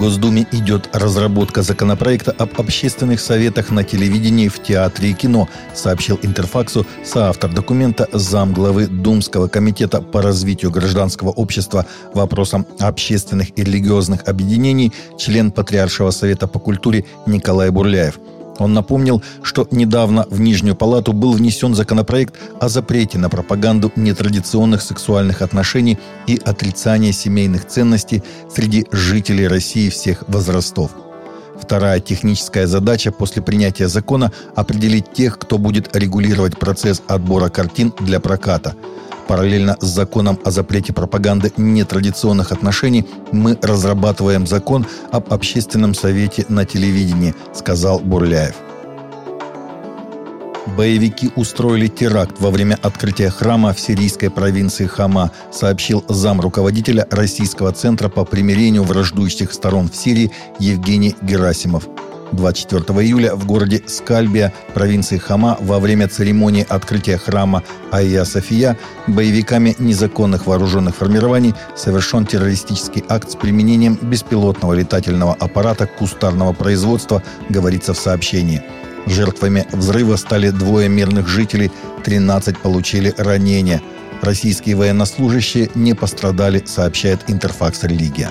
Госдуме идет разработка законопроекта об общественных советах на телевидении, в театре и кино, сообщил Интерфаксу соавтор документа замглавы Думского комитета по развитию гражданского общества вопросам общественных и религиозных объединений, член Патриаршего совета по культуре Николай Бурляев – он напомнил, что недавно в Нижнюю палату был внесен законопроект о запрете на пропаганду нетрадиционных сексуальных отношений и отрицание семейных ценностей среди жителей России всех возрастов. Вторая техническая задача после принятия закона – определить тех, кто будет регулировать процесс отбора картин для проката – Параллельно с законом о запрете пропаганды нетрадиционных отношений мы разрабатываем закон об общественном совете на телевидении, сказал Бурляев. Боевики устроили теракт во время открытия храма в сирийской провинции Хама, сообщил зам руководителя Российского центра по примирению враждующих сторон в Сирии Евгений Герасимов. 24 июля в городе Скальбия, провинции Хама, во время церемонии открытия храма Айя София боевиками незаконных вооруженных формирований совершен террористический акт с применением беспилотного летательного аппарата кустарного производства, говорится в сообщении. Жертвами взрыва стали двое мирных жителей, 13 получили ранения. Российские военнослужащие не пострадали, сообщает Интерфакс Религия.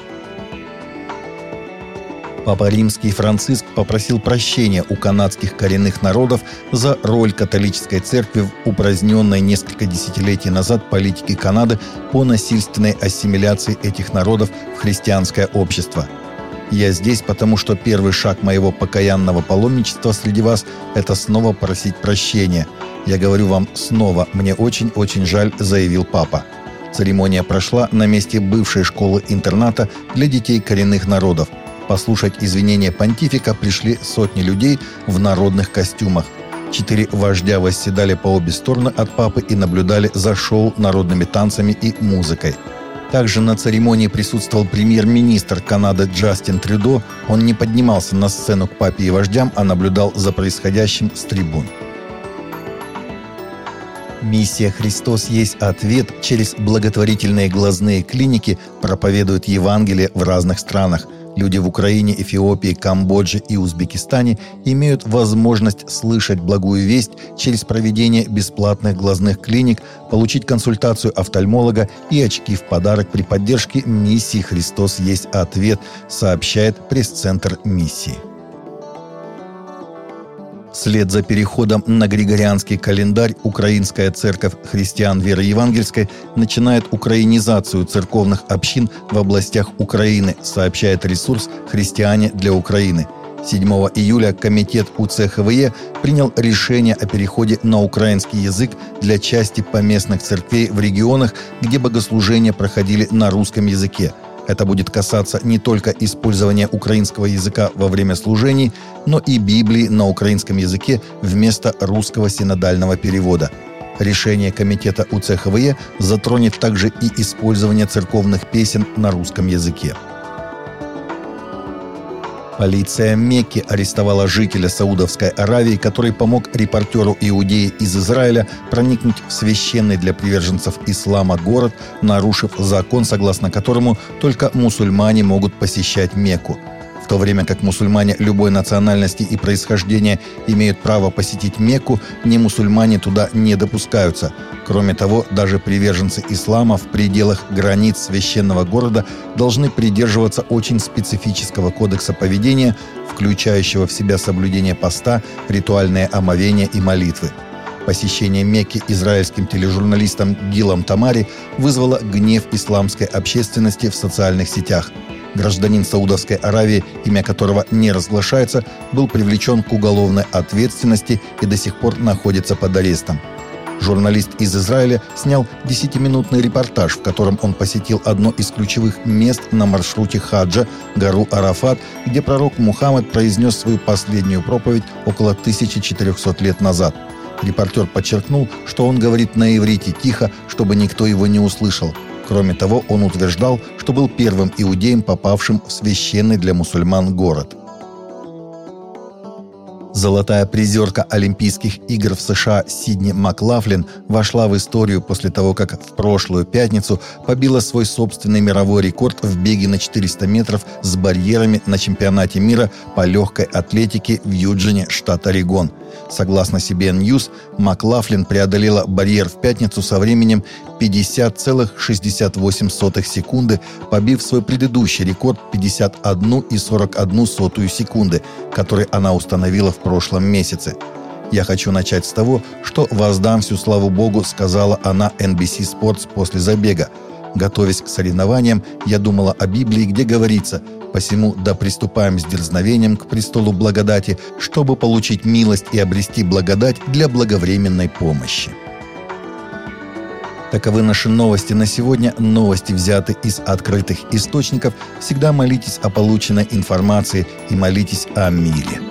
Папа Римский Франциск попросил прощения у канадских коренных народов за роль католической церкви в упраздненной несколько десятилетий назад политике Канады по насильственной ассимиляции этих народов в христианское общество. Я здесь, потому что первый шаг моего покаянного паломничества среди вас – это снова просить прощения. Я говорю вам снова, мне очень-очень жаль, заявил папа. Церемония прошла на месте бывшей школы-интерната для детей коренных народов – Послушать извинения понтифика пришли сотни людей в народных костюмах. Четыре вождя восседали по обе стороны от папы и наблюдали за шоу народными танцами и музыкой. Также на церемонии присутствовал премьер-министр Канады Джастин Трюдо. Он не поднимался на сцену к папе и вождям, а наблюдал за происходящим с трибун. Миссия «Христос есть ответ» через благотворительные глазные клиники проповедует Евангелие в разных странах – Люди в Украине, Эфиопии, Камбодже и Узбекистане имеют возможность слышать благую весть через проведение бесплатных глазных клиник, получить консультацию офтальмолога и очки в подарок при поддержке миссии «Христос есть ответ», сообщает пресс-центр миссии. Вслед за переходом на григорианский календарь Украинская церковь христиан веры евангельской начинает украинизацию церковных общин в областях Украины, сообщает ресурс «Христиане для Украины». 7 июля Комитет УЦХВЕ принял решение о переходе на украинский язык для части поместных церквей в регионах, где богослужения проходили на русском языке – это будет касаться не только использования украинского языка во время служений, но и Библии на украинском языке вместо русского синодального перевода. Решение комитета УЦХВЕ затронет также и использование церковных песен на русском языке. Полиция Мекки арестовала жителя Саудовской Аравии, который помог репортеру Иудеи из Израиля проникнуть в священный для приверженцев ислама город, нарушив закон, согласно которому только мусульмане могут посещать Мекку – то время как мусульмане любой национальности и происхождения имеют право посетить Мекку, не мусульмане туда не допускаются. Кроме того, даже приверженцы ислама в пределах границ священного города должны придерживаться очень специфического кодекса поведения, включающего в себя соблюдение поста, ритуальное омовение и молитвы. Посещение Мекки израильским тележурналистом Гилом Тамари вызвало гнев исламской общественности в социальных сетях – Гражданин Саудовской Аравии, имя которого не разглашается, был привлечен к уголовной ответственности и до сих пор находится под арестом. Журналист из Израиля снял 10-минутный репортаж, в котором он посетил одно из ключевых мест на маршруте хаджа, гору Арафат, где пророк Мухаммад произнес свою последнюю проповедь около 1400 лет назад. Репортер подчеркнул, что он говорит на иврите тихо, чтобы никто его не услышал – Кроме того, он утверждал, что был первым иудеем, попавшим в священный для мусульман город. Золотая призерка Олимпийских игр в США Сидни Маклафлин вошла в историю после того, как в прошлую пятницу побила свой собственный мировой рекорд в беге на 400 метров с барьерами на чемпионате мира по легкой атлетике в Юджине, штат Орегон. Согласно CBN News, Маклафлин преодолела барьер в пятницу со временем 50,68 секунды, побив свой предыдущий рекорд 51,41 секунды, который она установила в прошлом месяце. «Я хочу начать с того, что воздам всю славу Богу», сказала она NBC Sports после забега. Готовясь к соревнованиям, я думала о Библии, где говорится «Посему да приступаем с дерзновением к престолу благодати, чтобы получить милость и обрести благодать для благовременной помощи». Таковы наши новости на сегодня. Новости взяты из открытых источников. Всегда молитесь о полученной информации и молитесь о мире.